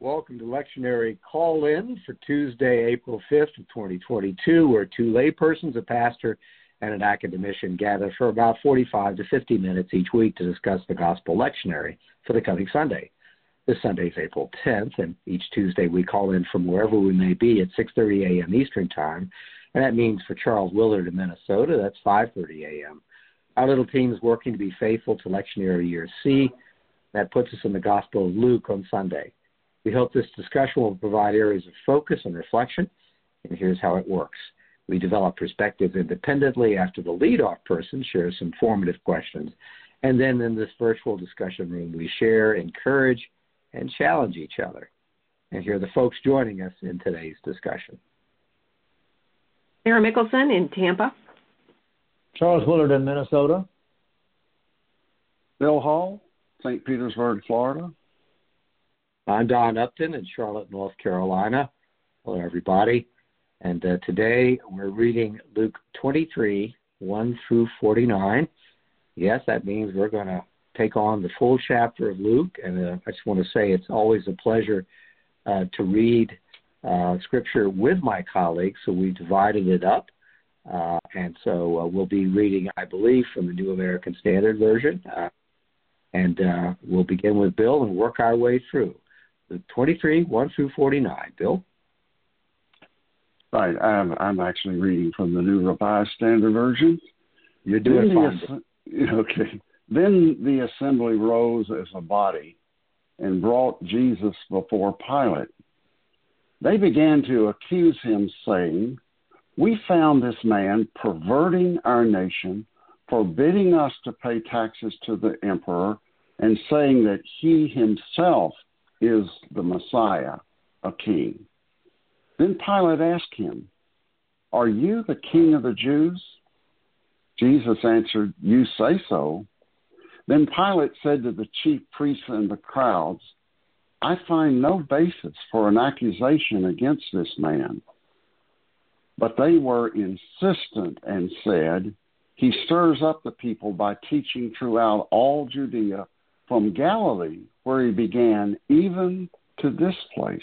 Welcome to Lectionary Call In for Tuesday, April 5th of 2022, where two laypersons, a pastor, and an academician gather for about 45 to 50 minutes each week to discuss the Gospel Lectionary for the coming Sunday. This Sunday is April 10th, and each Tuesday we call in from wherever we may be at 6:30 a.m. Eastern Time, and that means for Charles Willard in Minnesota, that's 5:30 a.m. Our little team is working to be faithful to Lectionary Year C. That puts us in the Gospel of Luke on Sunday. We hope this discussion will provide areas of focus and reflection, and here's how it works. We develop perspectives independently after the lead-off person shares some formative questions, and then in this virtual discussion room, we share, encourage, and challenge each other. And here are the folks joining us in today's discussion. Sarah Mickelson in Tampa. Charles Willard in Minnesota. Bill Hall, St. Petersburg, Florida. I'm Don Upton in Charlotte, North Carolina. Hello, everybody. And uh, today we're reading Luke 23, 1 through 49. Yes, that means we're going to take on the full chapter of Luke. And uh, I just want to say it's always a pleasure uh, to read uh, Scripture with my colleagues. So we divided it up. Uh, and so uh, we'll be reading, I believe, from the New American Standard Version. and we'll begin with Bill and work our way through. 23, 1 through 49. Bill? Right. I'm, I'm actually reading from the New Revised Standard Version. You're doing fine. okay. Then the assembly rose as a body and brought Jesus before Pilate. They began to accuse him, saying, We found this man perverting our nation, forbidding us to pay taxes to the emperor, and saying that he himself is the Messiah, a king. Then Pilate asked him, Are you the king of the Jews? Jesus answered, You say so. Then Pilate said to the chief priests and the crowds, I find no basis for an accusation against this man. But they were insistent and said, He stirs up the people by teaching throughout all Judea from Galilee, where he began, even to this place.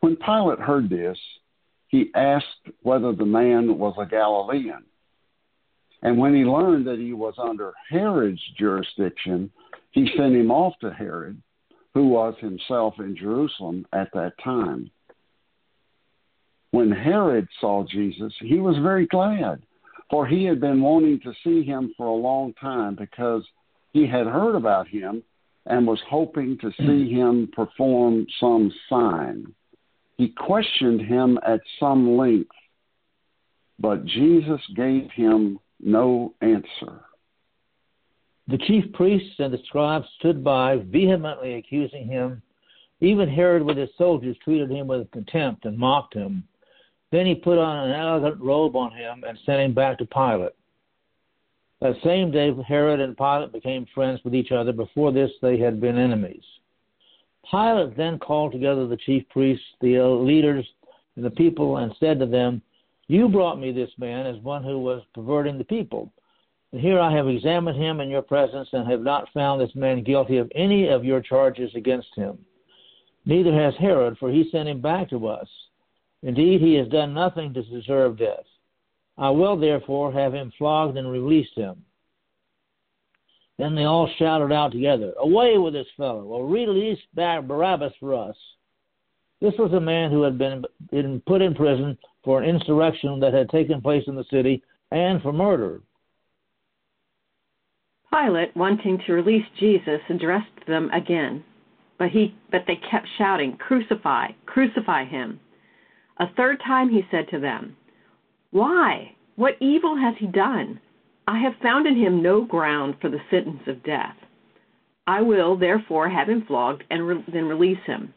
When Pilate heard this, he asked whether the man was a Galilean. And when he learned that he was under Herod's jurisdiction, he sent him off to Herod, who was himself in Jerusalem at that time. When Herod saw Jesus, he was very glad, for he had been wanting to see him for a long time because he had heard about him and was hoping to see him perform some sign. He questioned him at some length, but Jesus gave him no answer. The chief priests and the scribes stood by, vehemently accusing him. Even Herod with his soldiers treated him with contempt and mocked him. Then he put on an elegant robe on him and sent him back to Pilate. That same day, Herod and Pilate became friends with each other. Before this, they had been enemies. Pilate then called together the chief priests, the leaders, and the people, and said to them, You brought me this man as one who was perverting the people. And here I have examined him in your presence and have not found this man guilty of any of your charges against him. Neither has Herod, for he sent him back to us. Indeed, he has done nothing to deserve death. I will therefore have him flogged and released him. Then they all shouted out together, Away with this fellow, release Barabbas for us. This was a man who had been, been put in prison for an insurrection that had taken place in the city and for murder. Pilate, wanting to release Jesus, addressed them again, but he but they kept shouting, "Crucify, crucify him." A third time he said to them, why? What evil has he done? I have found in him no ground for the sentence of death. I will therefore have him flogged and re- then release him.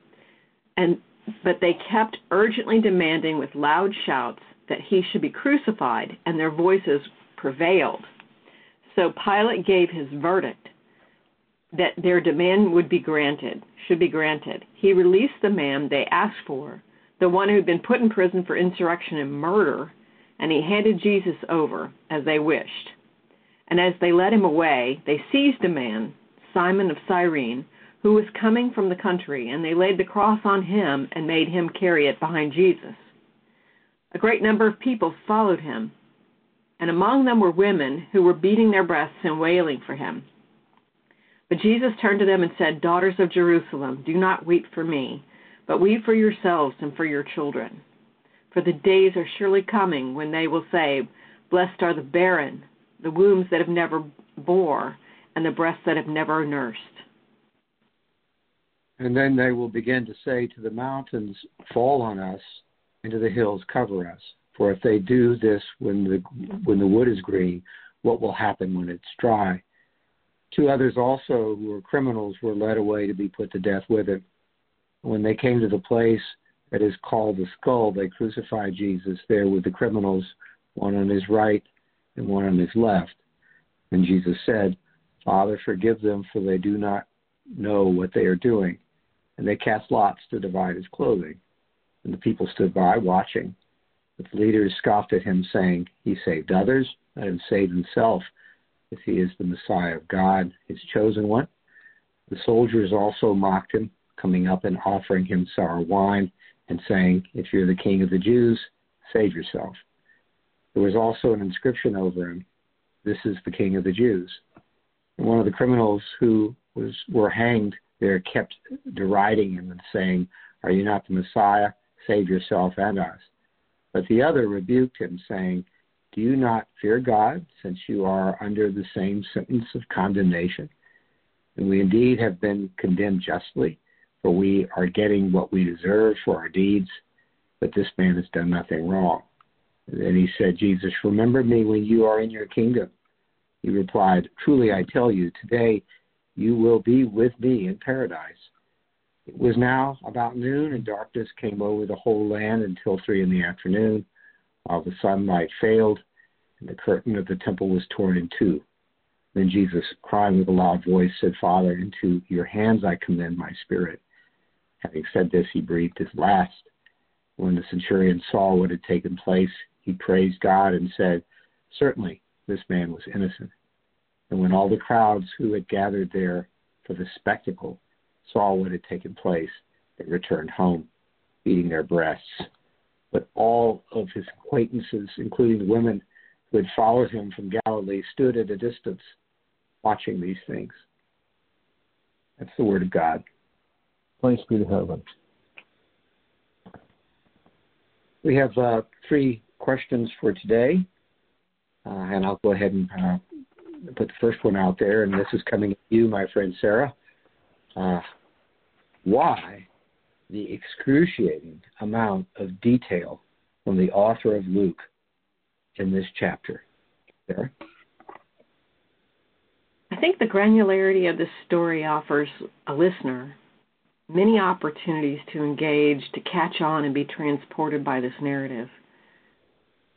And but they kept urgently demanding with loud shouts that he should be crucified, and their voices prevailed. So Pilate gave his verdict that their demand would be granted, should be granted. He released the man they asked for, the one who had been put in prison for insurrection and murder, and he handed Jesus over as they wished. And as they led him away, they seized a man, Simon of Cyrene, who was coming from the country, and they laid the cross on him and made him carry it behind Jesus. A great number of people followed him, and among them were women who were beating their breasts and wailing for him. But Jesus turned to them and said, Daughters of Jerusalem, do not weep for me, but weep for yourselves and for your children. For the days are surely coming when they will say, Blessed are the barren, the wombs that have never bore, and the breasts that have never nursed. And then they will begin to say to the mountains, Fall on us, and to the hills, Cover us. For if they do this when the when the wood is green, what will happen when it's dry? Two others also, who were criminals, were led away to be put to death with him. When they came to the place that is called the skull, they crucified Jesus there with the criminals, one on his right and one on his left. And Jesus said, Father, forgive them, for they do not know what they are doing. And they cast lots to divide his clothing. And the people stood by, watching. But the leaders scoffed at him, saying, He saved others, let him save himself, if he is the Messiah of God, his chosen one. The soldiers also mocked him, coming up and offering him sour wine, and saying, If you're the king of the Jews, save yourself. There was also an inscription over him, This is the king of the Jews. And one of the criminals who was were hanged there kept deriding him and saying, Are you not the Messiah? Save yourself and us. But the other rebuked him, saying, Do you not fear God, since you are under the same sentence of condemnation? And we indeed have been condemned justly, for we are getting what we deserve for our deeds, but this man has done nothing wrong. And then he said, Jesus, remember me when you are in your kingdom. He replied, Truly I tell you, today you will be with me in paradise. It was now about noon, and darkness came over the whole land until three in the afternoon, while the sunlight failed, and the curtain of the temple was torn in two. Then Jesus, crying with a loud voice, said, Father, into your hands I commend my spirit. Having said this, he breathed his last. When the centurion saw what had taken place, he praised God and said, Certainly, this man was innocent. And when all the crowds who had gathered there for the spectacle saw what had taken place, they returned home, beating their breasts. But all of his acquaintances, including the women who had followed him from Galilee, stood at a distance watching these things. That's the word of God. Thanks be to heaven. We have uh, three questions for today, uh, and I'll go ahead and uh, put the first one out there, and this is coming to you, my friend Sarah. Uh, why the excruciating amount of detail from the author of Luke in this chapter? Sarah? I think the granularity of this story offers a listener many opportunities to engage, to catch on, and be transported by this narrative.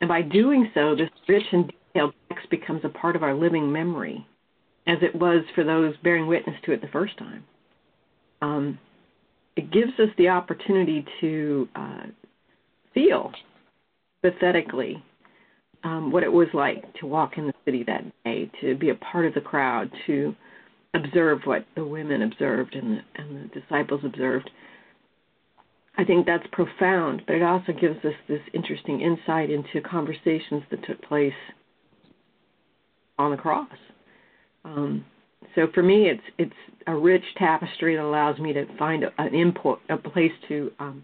And by doing so, this rich and detailed text becomes a part of our living memory, as it was for those bearing witness to it the first time. Um, it gives us the opportunity to uh, feel pathetically um, what it was like to walk in the city that day, to be a part of the crowd, to observe what the women observed and the, and the disciples observed. I think that's profound, but it also gives us this interesting insight into conversations that took place on the cross. Um, so for me, it's it's a rich tapestry that allows me to find an input, a place to um,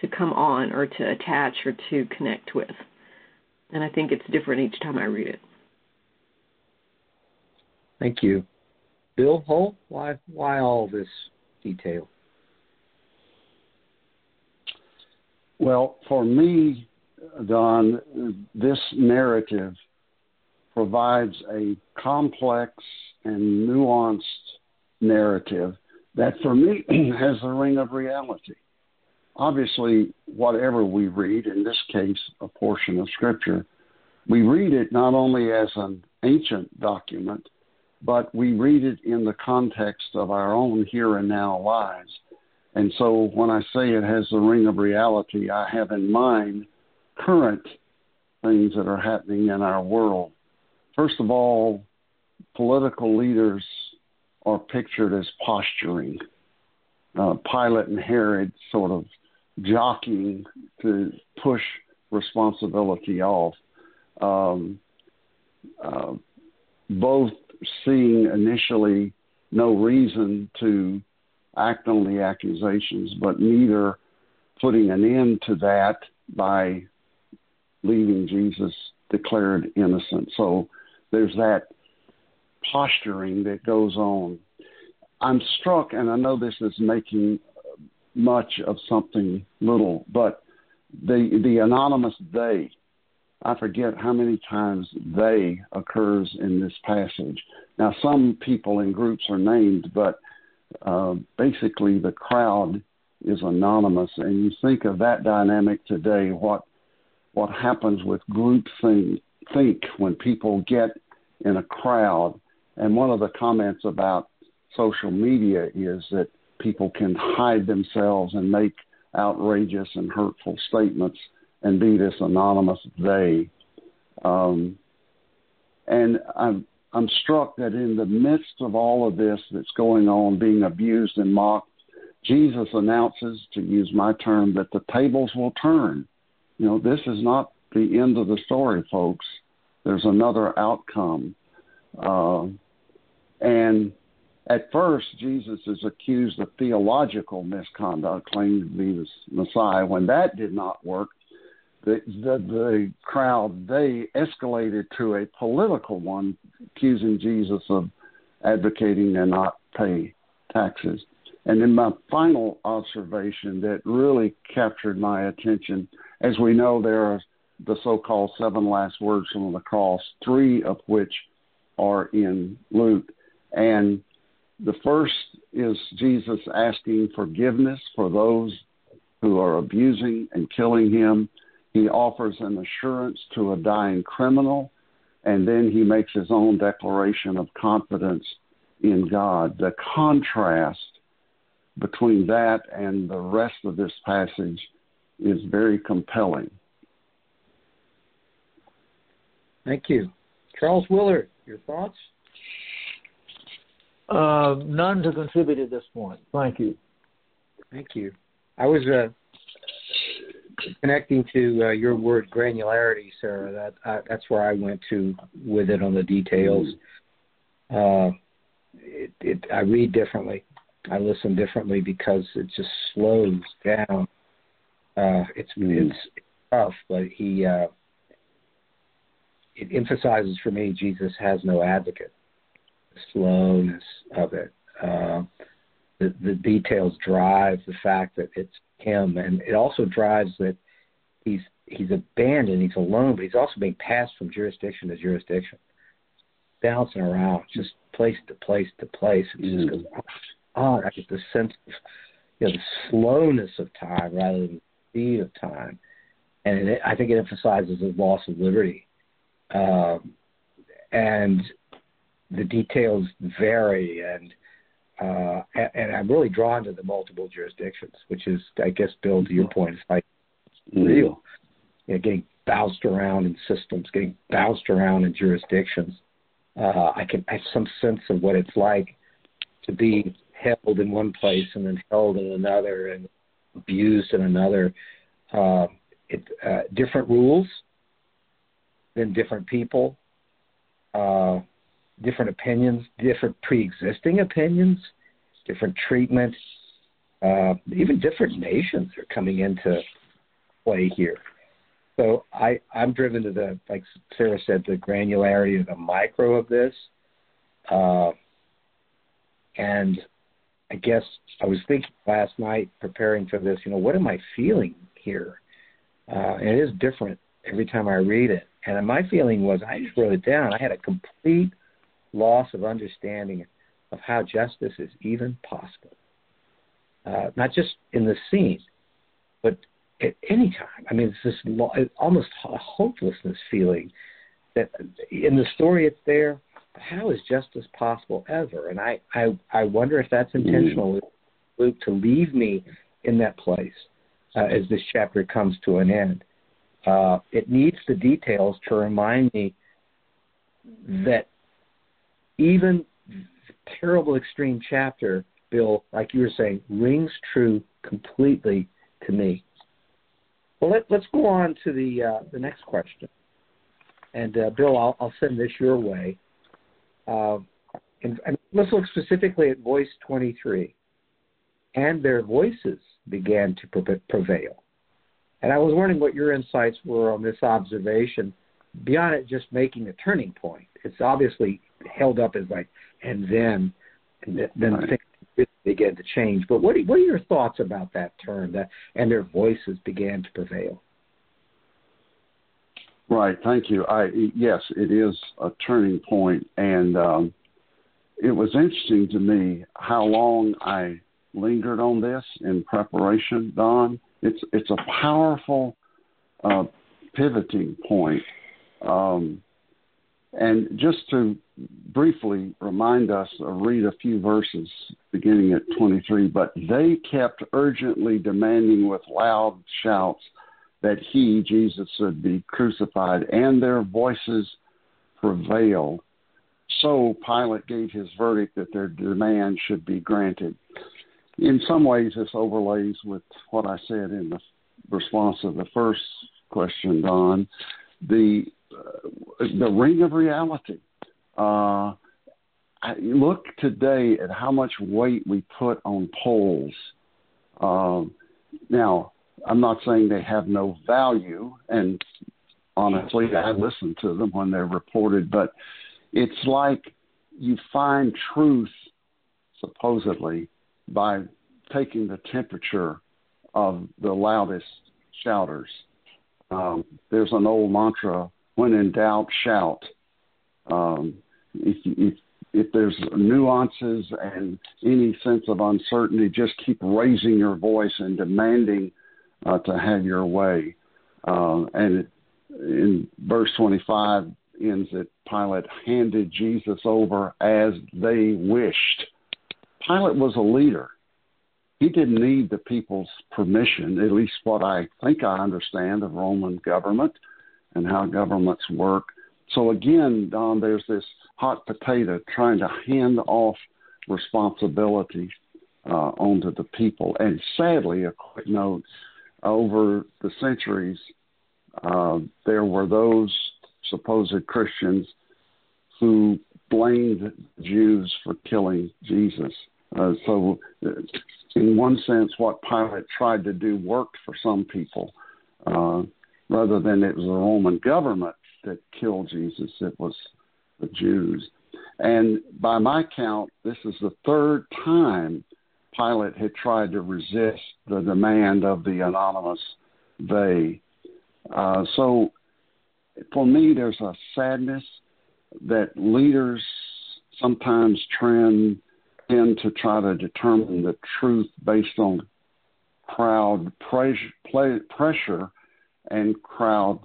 to come on or to attach or to connect with, and I think it's different each time I read it. Thank you, Bill Hull. Why why all this detail? Well, for me, Don, this narrative provides a complex and nuanced narrative that for me has the ring of reality. Obviously, whatever we read, in this case, a portion of Scripture, we read it not only as an ancient document, but we read it in the context of our own here and now lives. And so when I say it has the ring of reality, I have in mind current things that are happening in our world. First of all, political leaders are pictured as posturing. Uh, Pilate and Herod sort of jockeying to push responsibility off. Um, uh, both seeing initially no reason to act on the accusations, but neither putting an end to that by leaving Jesus declared innocent. So there's that posturing that goes on. I'm struck, and I know this is making much of something little, but the the anonymous they, I forget how many times they occurs in this passage. Now, some people in groups are named, but uh, basically the crowd is anonymous. And you think of that dynamic today, what what happens with group think, think when people get in a crowd. And one of the comments about social media is that people can hide themselves and make outrageous and hurtful statements and be this anonymous they. Um, and I'm I'm struck that in the midst of all of this that's going on, being abused and mocked, Jesus announces, to use my term, that the tables will turn. You know, this is not the end of the story, folks. There's another outcome. Uh, and at first, Jesus is accused of theological misconduct, claiming to be the Messiah. When that did not work, the, the, the crowd they escalated to a political one, accusing Jesus of advocating and not pay taxes. And then my final observation that really captured my attention, as we know, there are the so-called seven last words from the cross, three of which are in Luke, and the first is Jesus asking forgiveness for those who are abusing and killing him. He offers an assurance to a dying criminal, and then he makes his own declaration of confidence in God. The contrast between that and the rest of this passage is very compelling. Thank you. Charles Willard, your thoughts? Uh, none to contribute at this point. Thank you. Thank you. I was uh, connecting to uh, your word granularity, Sarah. That uh, that's where I went to with it on the details. Uh, it, it, I read differently. I listen differently because it just slows down. Uh, it's it's tough, but he uh, it emphasizes for me Jesus has no advocate The slowness of it. Uh, the, the details drive the fact that it's him, and it also drives that he's he's abandoned, he's alone, but he's also being passed from jurisdiction to jurisdiction, bouncing around, just place to place to place. It mm. just goes on. I get the sense of you know the slowness of time rather than the speed of time, and it, I think it emphasizes the loss of liberty. Um, and the details vary, and uh, and I'm really drawn to the multiple jurisdictions, which is, I guess, Bill, to your mm-hmm. point, it's like real. You know, getting bounced around in systems, getting bounced around in jurisdictions. Uh, I can I have some sense of what it's like to be held in one place and then held in another and abused in another. Uh, it, uh, different rules, then different people. Different opinions, different pre-existing opinions, different treatment, uh, even different nations are coming into play here. So I, I'm driven to the, like Sarah said, the granularity of the micro of this. Uh, and I guess I was thinking last night, preparing for this, you know, what am I feeling here? Uh, and it is different every time I read it. And my feeling was, I just wrote it down. I had a complete loss of understanding of how justice is even possible. Uh, not just in the scene, but at any time. I mean, it's this lo- almost hopelessness feeling that in the story it's there. How is justice possible ever? And I, I, I wonder if that's intentional, Luke, to leave me in that place uh, as this chapter comes to an end. Uh, it needs the details to remind me that even terrible extreme chapter, Bill, like you were saying, rings true completely to me. Well, let, us go on to the uh, the next question. And uh, Bill, I'll, I'll, send this your way. Uh, and, and let's look specifically at voice 23. And their voices began to prevail. And I was wondering what your insights were on this observation, beyond it just making a turning point. It's obviously held up as like, and then, and then right. things began to change. But what are, what are your thoughts about that term? That and their voices began to prevail. Right. Thank you. I yes, it is a turning point, and um, it was interesting to me how long I lingered on this in preparation, Don. It's it's a powerful uh, pivoting point. Um, and just to briefly remind us, uh, read a few verses beginning at 23. But they kept urgently demanding with loud shouts that he, Jesus, should be crucified, and their voices prevailed. So Pilate gave his verdict that their demand should be granted in some ways, this overlays with what I said in the response to the first question, Don. The the ring of reality. Uh, I look today at how much weight we put on polls. Um, now, I'm not saying they have no value, and honestly, I listen to them when they're reported, but it's like you find truth, supposedly, by taking the temperature of the loudest shouters. Um, there's an old mantra: "When in doubt, shout." Um, if, if if there's nuances and any sense of uncertainty, just keep raising your voice and demanding uh, to have your way. Uh, and it, in verse 25 ends that Pilate handed Jesus over as they wished. Pilate was a leader he didn't need the people's permission, at least what I think I understand of Roman government and how governments work. So again, Don, there's this hot potato trying to hand off responsibility uh, onto the people. And sadly, a quick note over the centuries, uh, there were those supposed Christians who blamed Jews for killing Jesus. Uh, so, uh, in one sense, what Pilate tried to do worked for some people, uh, rather than it was the Roman government that killed Jesus, it was the Jews. And by my count, this is the third time Pilate had tried to resist the demand of the anonymous they. Uh, so, for me, there's a sadness that leaders sometimes trend tend to try to determine the truth based on crowd pressure, pressure and crowd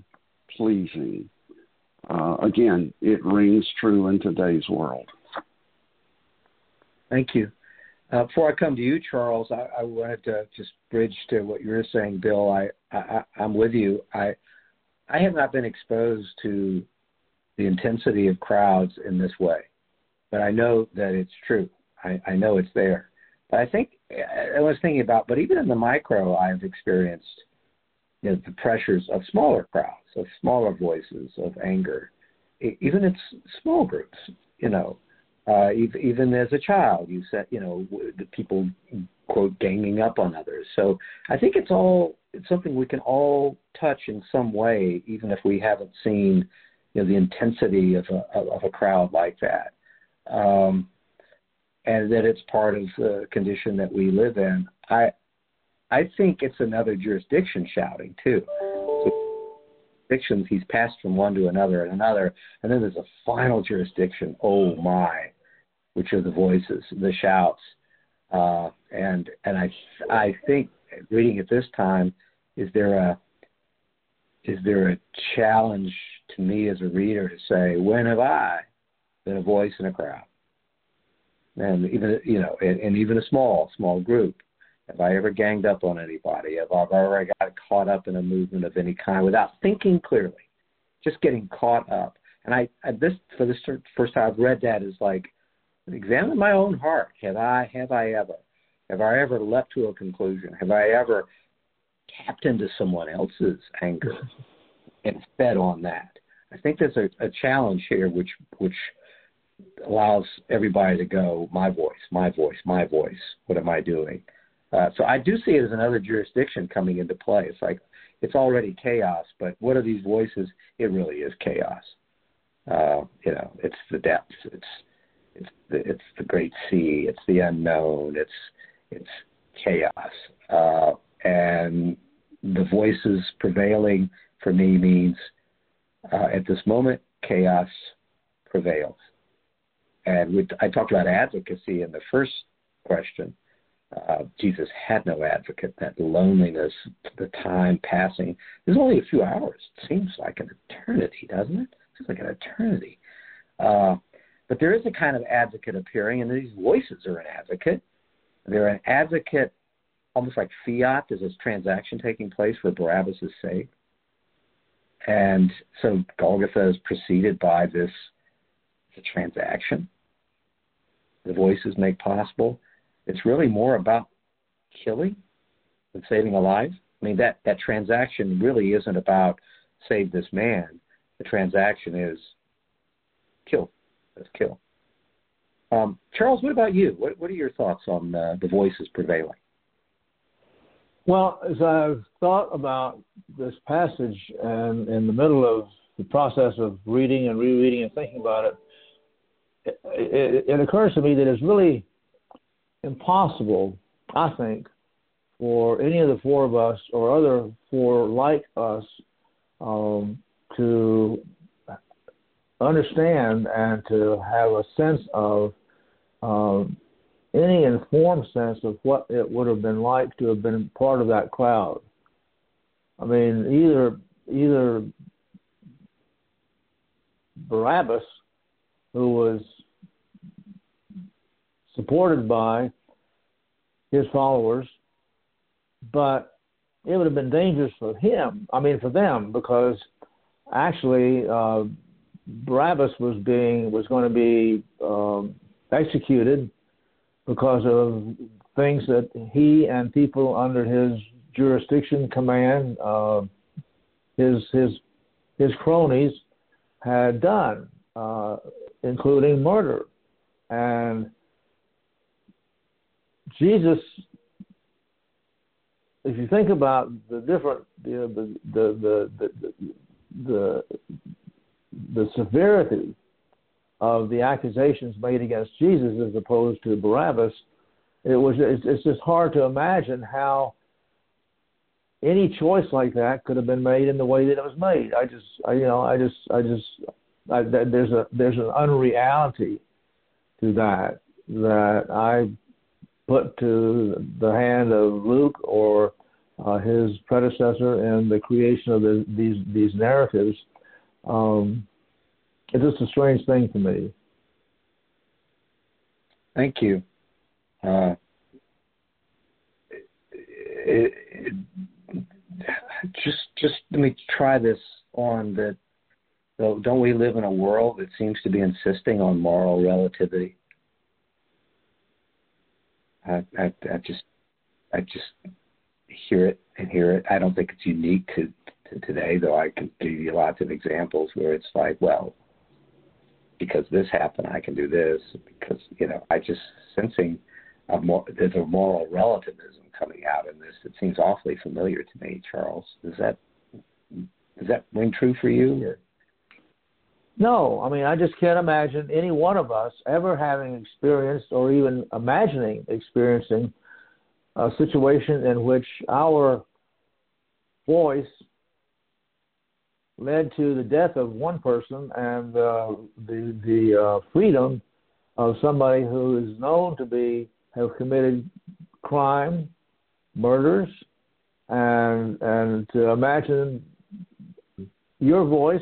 pleasing. Uh, again, it rings true in today's world. Thank you. Uh, before I come to you, Charles, I, I, wanted to just bridge to what you were saying, Bill. I, I, I'm with you. I, I have not been exposed to the intensity of crowds in this way, but I know that it's true. I, I know it's there. But I think I was thinking about, but even in the micro, I've experienced you know, the pressures of smaller crowds, of smaller voices, of anger, even in small groups. You know, uh, even as a child, you said, you know, the people quote ganging up on others. So I think it's all it's something we can all touch in some way, even if we haven't seen, you know, the intensity of a of a crowd like that. Um, and that it's part of the condition that we live in. I I think it's another jurisdiction shouting too. So jurisdictions he's passed from one to another and another, and then there's a final jurisdiction. Oh my, which are the voices, the shouts, uh, and and I I think reading it this time, is there a is there a challenge to me as a reader to say when have I been a voice in a crowd? and even you know, and, and even a small small group. Have I ever ganged up on anybody? Have I ever got caught up in a movement of any kind without thinking clearly? Just getting caught up. And I, I this for this first time I've read that is like examine my own heart. Have I have I ever have I ever leapt to a conclusion? Have I ever tapped into someone else's anger and fed on that? I think there's a, a challenge here which which allows everybody to go, my voice, my voice, my voice. What am I doing? Uh, so I do see it as another jurisdiction coming into play. It's like it's already chaos, but what are these voices? It really is chaos. Uh, you know, it's the depths. It's it's the, it's the great sea. It's the unknown. It's it's chaos. Uh, and the voices prevailing for me means uh, at this moment chaos prevails. And we, I talked about advocacy in the first question. Uh, Jesus had no advocate. That loneliness, the time passing. There's only a few hours. It seems like an eternity, doesn't it? It seems like an eternity. Uh, but there is a kind of advocate appearing, and these voices are an advocate. They're an advocate, almost like fiat. There's this transaction taking place where Barabbas is saved. And so Golgotha is preceded by this transaction the voices make possible. It's really more about killing than saving a life. I mean, that, that transaction really isn't about save this man. The transaction is kill. Let's kill. Um, Charles, what about you? What, what are your thoughts on uh, the voices prevailing? Well, as I've thought about this passage and in the middle of the process of reading and rereading and thinking about it, it, it, occurs to me that it's really impossible, I think, for any of the four of us or other four like us um, to understand and to have a sense of um, any informed sense of what it would have been like to have been part of that crowd. I mean, either either Barabbas who was supported by his followers, but it would have been dangerous for him. I mean, for them, because actually uh, Barabbas was being was going to be um, executed because of things that he and people under his jurisdiction, command, uh, his his his cronies had done uh, including murder. And Jesus, if you think about the different, you know, the, the, the, the, the, severity of the accusations made against Jesus as opposed to Barabbas, it was it's, it's just hard to imagine how any choice like that could have been made in the way that it was made. I just, I, you know, I just, I just, I, there's a there's an unreality to that that I put to the hand of Luke or uh, his predecessor in the creation of the, these these narratives. Um, it's just a strange thing to me. Thank you. Uh, it, it, just just let me try this on that don't we live in a world that seems to be insisting on moral relativity? I, I, I just, I just hear it and hear it. I don't think it's unique to, to today, though. I can give you lots of examples where it's like, well, because this happened, I can do this. Because you know, I just sensing a more there's a moral relativism coming out in this. It seems awfully familiar to me, Charles. Does that does that ring true for you? Or? No, I mean, I just can't imagine any one of us ever having experienced or even imagining experiencing a situation in which our voice led to the death of one person and uh, the the uh, freedom of somebody who is known to be have committed crime, murders, and and to imagine your voice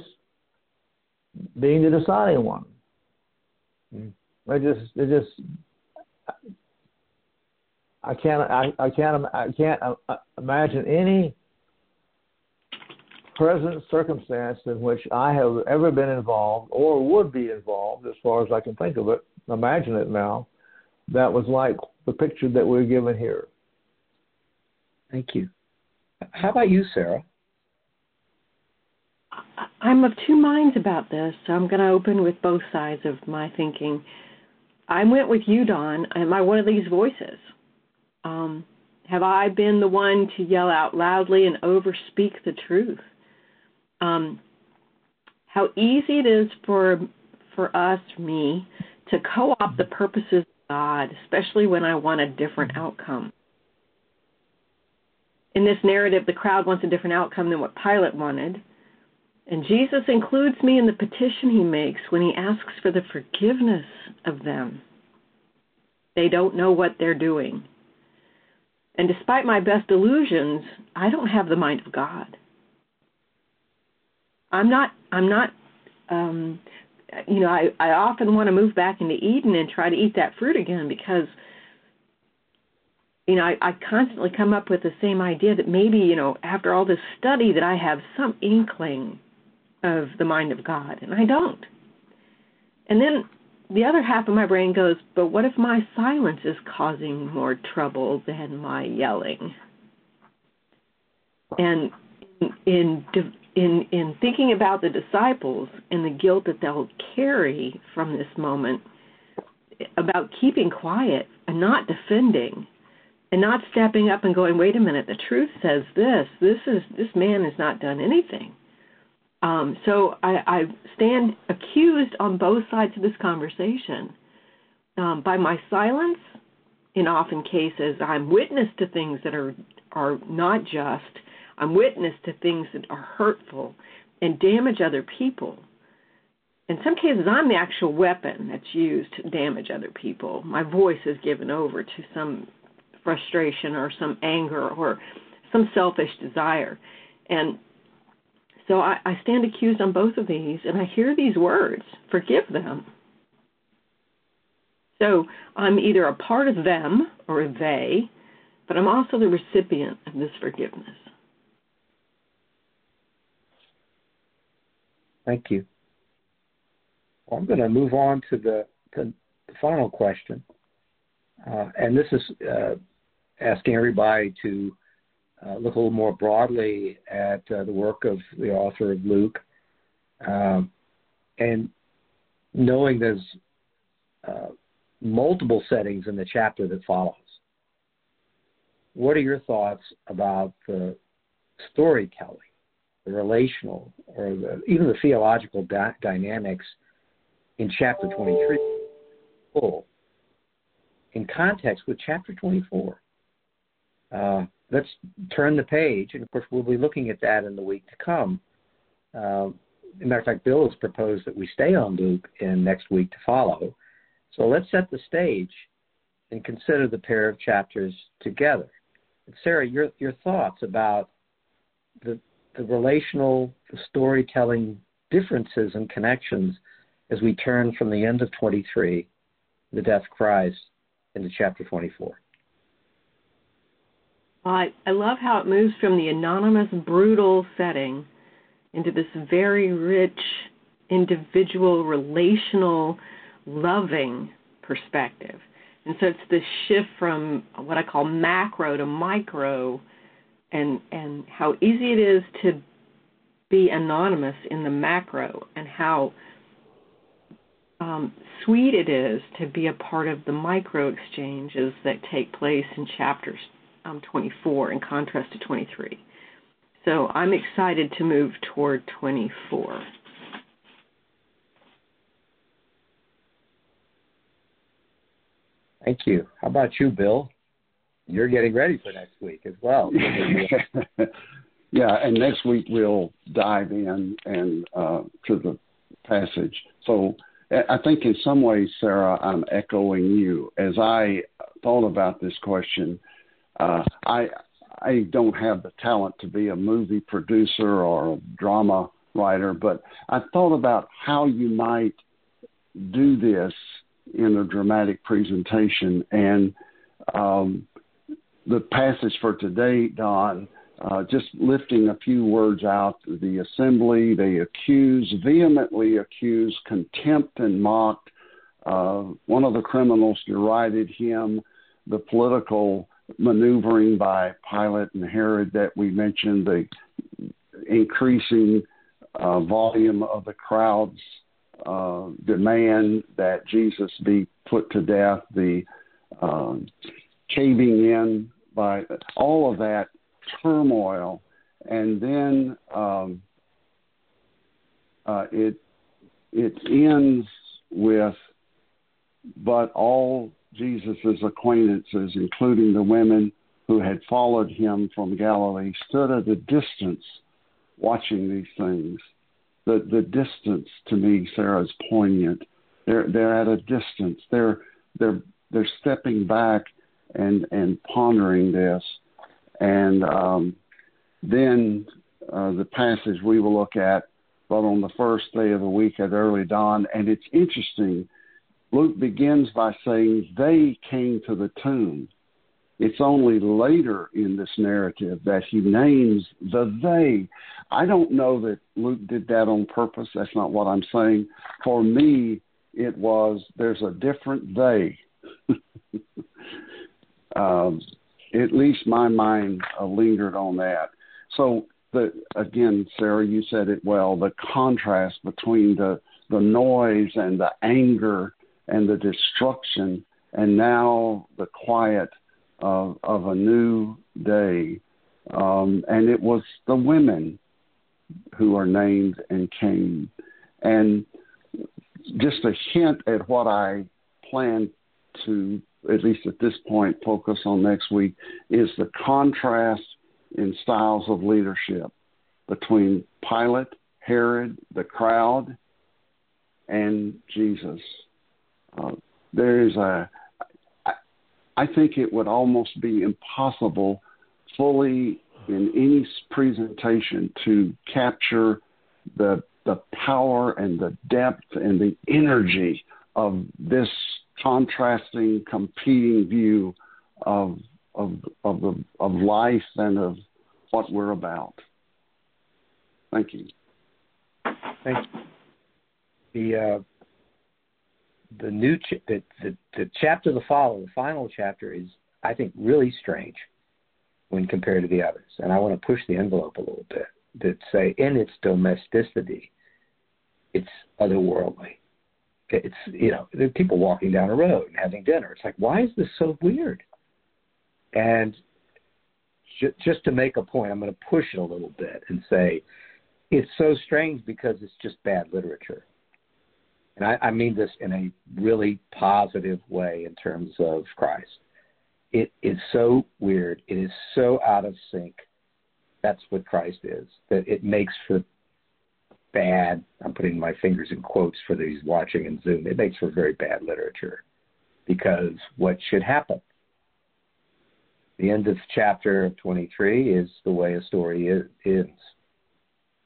being the deciding one. Mm. I just, it just, I can't, I, I can't, I can't uh, uh, imagine any present circumstance in which I have ever been involved or would be involved, as far as I can think of it, imagine it now, that was like the picture that we're given here. Thank you. How about you, Sarah? I'm of two minds about this, so I'm going to open with both sides of my thinking. I went with you, Don. Am I one of these voices? Um, have I been the one to yell out loudly and overspeak the truth? Um, how easy it is for for us, me, to co-opt the purposes of God, especially when I want a different outcome. In this narrative, the crowd wants a different outcome than what Pilate wanted. And Jesus includes me in the petition he makes when he asks for the forgiveness of them. They don't know what they're doing. And despite my best illusions, I don't have the mind of God. I'm not I'm not um you know, I, I often want to move back into Eden and try to eat that fruit again because you know, I, I constantly come up with the same idea that maybe, you know, after all this study that I have some inkling of the mind of God, and I don't. And then the other half of my brain goes, but what if my silence is causing more trouble than my yelling? And in in in thinking about the disciples and the guilt that they'll carry from this moment about keeping quiet and not defending and not stepping up and going wait a minute the truth says this this is this man has not done anything um, so I, I stand accused on both sides of this conversation um, by my silence. In often cases, I'm witness to things that are are not just. I'm witness to things that are hurtful and damage other people. In some cases, I'm the actual weapon that's used to damage other people. My voice is given over to some frustration or some anger or some selfish desire. And so I, I stand accused on both of these, and I hear these words forgive them. So I'm either a part of them or they, but I'm also the recipient of this forgiveness. Thank you. Well, I'm going to move on to the, to the final question. Uh, and this is uh, asking everybody to uh, look a little more broadly at uh, the work of the author of Luke, um, and knowing there's uh, multiple settings in the chapter that follows. What are your thoughts about the storytelling, the relational, or the, even the theological di- dynamics in chapter 23, full, in context with chapter 24? Uh, let's turn the page, and of course we'll be looking at that in the week to come. Uh, as a matter of fact, Bill has proposed that we stay on Luke in next week to follow. So let's set the stage and consider the pair of chapters together. And Sarah, your your thoughts about the the relational, the storytelling differences and connections as we turn from the end of 23, the death of Christ, into chapter 24. I, I love how it moves from the anonymous, brutal setting into this very rich, individual, relational, loving perspective. And so it's this shift from what I call macro to micro, and and how easy it is to be anonymous in the macro, and how um, sweet it is to be a part of the micro exchanges that take place in chapters um, 24 in contrast to 23. So I'm excited to move toward 24. Thank you. How about you, Bill? You're getting ready for next week as well. yeah, and next week we'll dive in and uh, to the passage. So I think in some ways, Sarah, I'm echoing you as I thought about this question. Uh, I I don't have the talent to be a movie producer or a drama writer, but I thought about how you might do this in a dramatic presentation. And um, the passage for today, Don, uh, just lifting a few words out the assembly, they accuse, vehemently accuse, contempt, and mocked Uh, one of the criminals derided him. The political maneuvering by Pilate and Herod that we mentioned, the increasing uh, volume of the crowd's uh, demand that Jesus be put to death, the um, caving in by all of that turmoil, and then um, uh, it it ends with, but all Jesus' acquaintances, including the women who had followed him from Galilee, stood at a distance watching these things. The the distance to me, Sarah, is poignant. They're they're at a distance. They're they're they're stepping back and and pondering this, and um, then uh, the passage we will look at, but on the first day of the week at early dawn, and it's interesting. Luke begins by saying they came to the tomb. It's only later in this narrative that he names the they. I don't know that Luke did that on purpose. That's not what I'm saying. For me, it was there's a different they. um, at least my mind uh, lingered on that. So the again, Sarah, you said it well. The contrast between the the noise and the anger and the destruction, and now the quiet of of a new day. Um, and it was the women who are named and came. And just a hint at what I plan to, at least at this point, focus on next week is the contrast in styles of leadership between Pilate, Herod, the crowd, and Jesus. Uh, there is a, I, I think it would almost be impossible fully in any presentation to capture the the power and the depth and the energy of this contrasting, competing view of of of the, of life and of what we're about. Thank you. Thank you. The uh, the new ch- the, the the chapter the follow the final chapter is I think really strange when compared to the others, and I want to push the envelope a little bit that say in its domesticity, it's otherworldly. It's you know there are people walking down a road and having dinner. It's like why is this so weird? And ju- just to make a point, I'm going to push it a little bit and say it's so strange because it's just bad literature. And I, I mean this in a really positive way in terms of Christ. It is so weird. It is so out of sync. That's what Christ is. That it makes for bad. I'm putting my fingers in quotes for these watching in Zoom. It makes for very bad literature because what should happen? The end of chapter 23 is the way a story ends.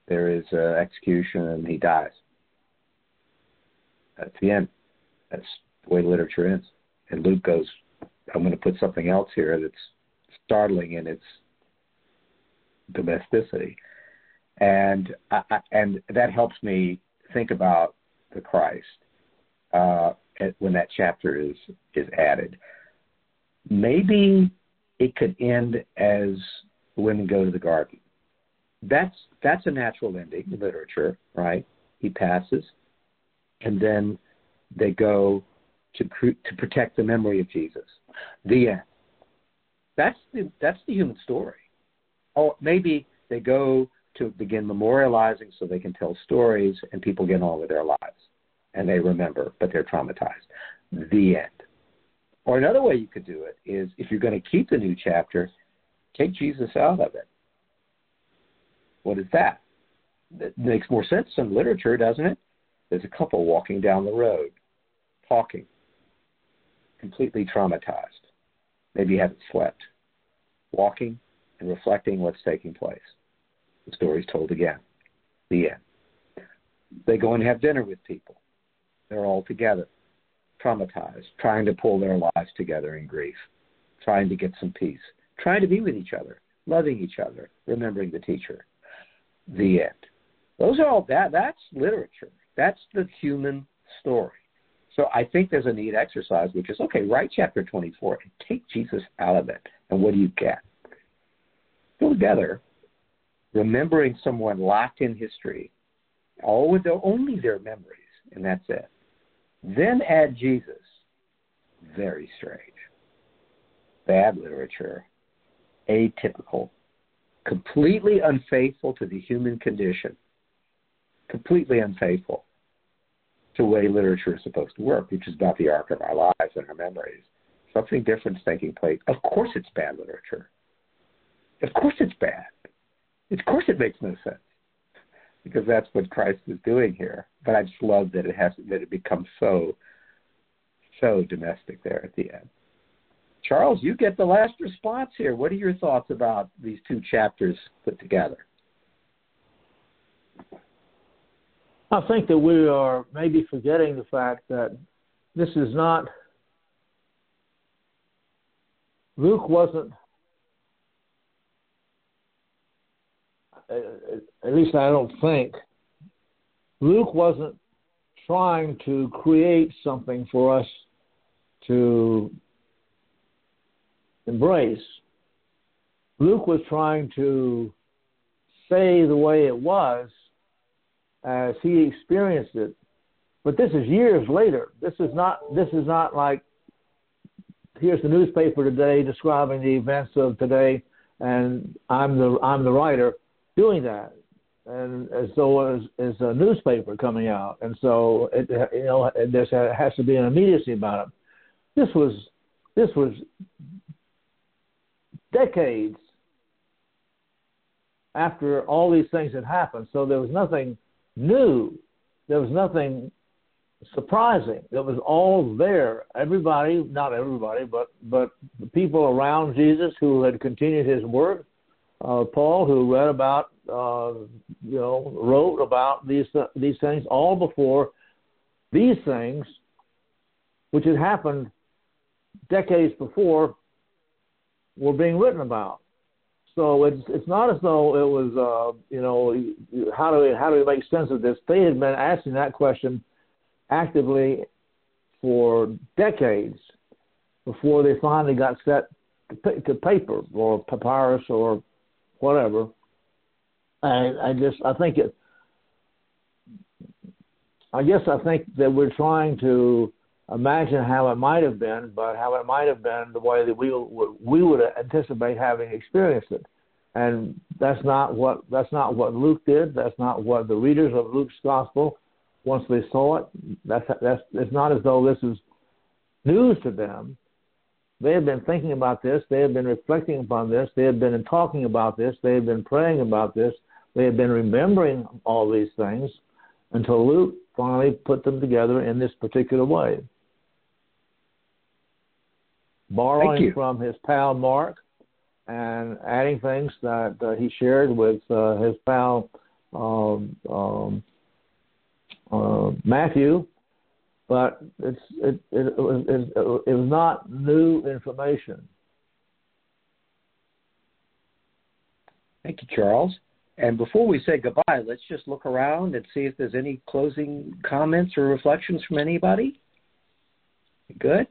There is an execution and he dies. That's the end. That's the way literature ends. And Luke goes, I'm going to put something else here that's startling in its domesticity, and I, and that helps me think about the Christ uh, when that chapter is is added. Maybe it could end as women go to the garden. That's that's a natural ending in literature, right? He passes, and then they go to to protect the memory of Jesus. The end. That's the that's the human story. Or maybe they go to begin memorializing so they can tell stories and people get on with their lives and they remember, but they're traumatized. The end. Or another way you could do it is if you're going to keep the new chapter, take Jesus out of it. What is that? That makes more sense in literature, doesn't it? There's a couple walking down the road, talking, completely traumatized. Maybe haven't slept, walking and reflecting what's taking place. The story's told again. The end. They go and have dinner with people. They're all together traumatized, trying to pull their lives together in grief, trying to get some peace, trying to be with each other, loving each other, remembering the teacher. The end. Those are all that that's literature. That's the human story. So I think there's a neat exercise, which is okay, write chapter 24 and take Jesus out of it. And what do you get? Go together, remembering someone locked in history, all with their, only their memories, and that's it. Then add Jesus. Very strange. Bad literature, atypical, completely unfaithful to the human condition, completely unfaithful to the way literature is supposed to work, which is about the arc of our lives and our memories. Something different is taking place. Of course, it's bad literature. Of course, it's bad. Of course, it makes no sense because that's what Christ is doing here. But I just love that it has that it becomes so so domestic there at the end. Charles, you get the last response here. What are your thoughts about these two chapters put together? I think that we are maybe forgetting the fact that this is not, Luke wasn't, at least I don't think, Luke wasn't trying to create something for us to embrace. Luke was trying to say the way it was as he experienced it. But this is years later. This is not this is not like here's the newspaper today describing the events of today and I'm the I'm the writer doing that. And as though as, as a newspaper coming out, and so it, you know there has to be an immediacy about it. This was this was decades after all these things had happened. So there was nothing new. There was nothing surprising. It was all there. Everybody, not everybody, but but the people around Jesus who had continued his work. Uh, Paul, who read about, uh, you know, wrote about these these things all before these things, which had happened decades before, were being written about. So it's it's not as though it was uh, you know how do we how do we make sense of this? They had been asking that question actively for decades before they finally got set to paper or papyrus or whatever. I I just I think it. I guess I think that we're trying to imagine how it might have been, but how it might have been the way that we we would anticipate having experienced it. And that's not what that's not what Luke did. That's not what the readers of Luke's gospel, once they saw it, that's that's it's not as though this is news to them. They have been thinking about this. They have been reflecting upon this. They have been talking about this. They have been praying about this. They have been remembering all these things until Luke finally put them together in this particular way borrowing from his pal Mark and adding things that uh, he shared with uh, his pal um, um, uh, Matthew, but it's it, it, it, was, it, it was not new information. Thank you, Charles. And before we say goodbye, let's just look around and see if there's any closing comments or reflections from anybody. Good?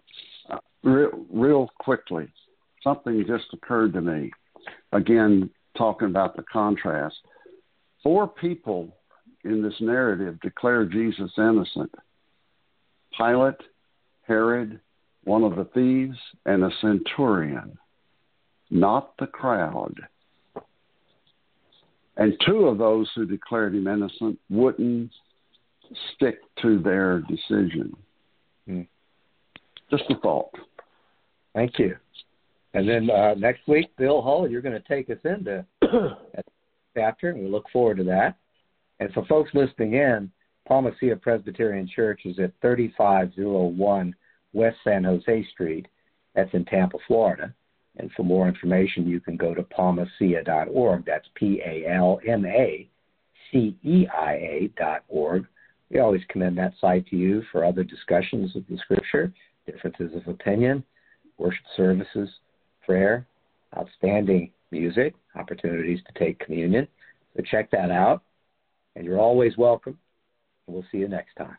Real, real quickly, something just occurred to me. Again, talking about the contrast. Four people in this narrative declare Jesus innocent Pilate, Herod, one of the thieves, and a centurion, not the crowd. And two of those who declared him innocent wouldn't stick to their decision. Hmm. Just a thought. Thank you. And then uh, next week, Bill Hull, you're going to take us into that chapter, and we look forward to that. And for folks listening in, Palma Ceia Presbyterian Church is at 3501 West San Jose Street. That's in Tampa, Florida. And for more information, you can go to palmaceia.org. That's P A L M A C E I A dot org. We always commend that site to you for other discussions of the scripture, differences of opinion, worship services, prayer, outstanding music, opportunities to take communion. So check that out. And you're always welcome. We'll see you next time.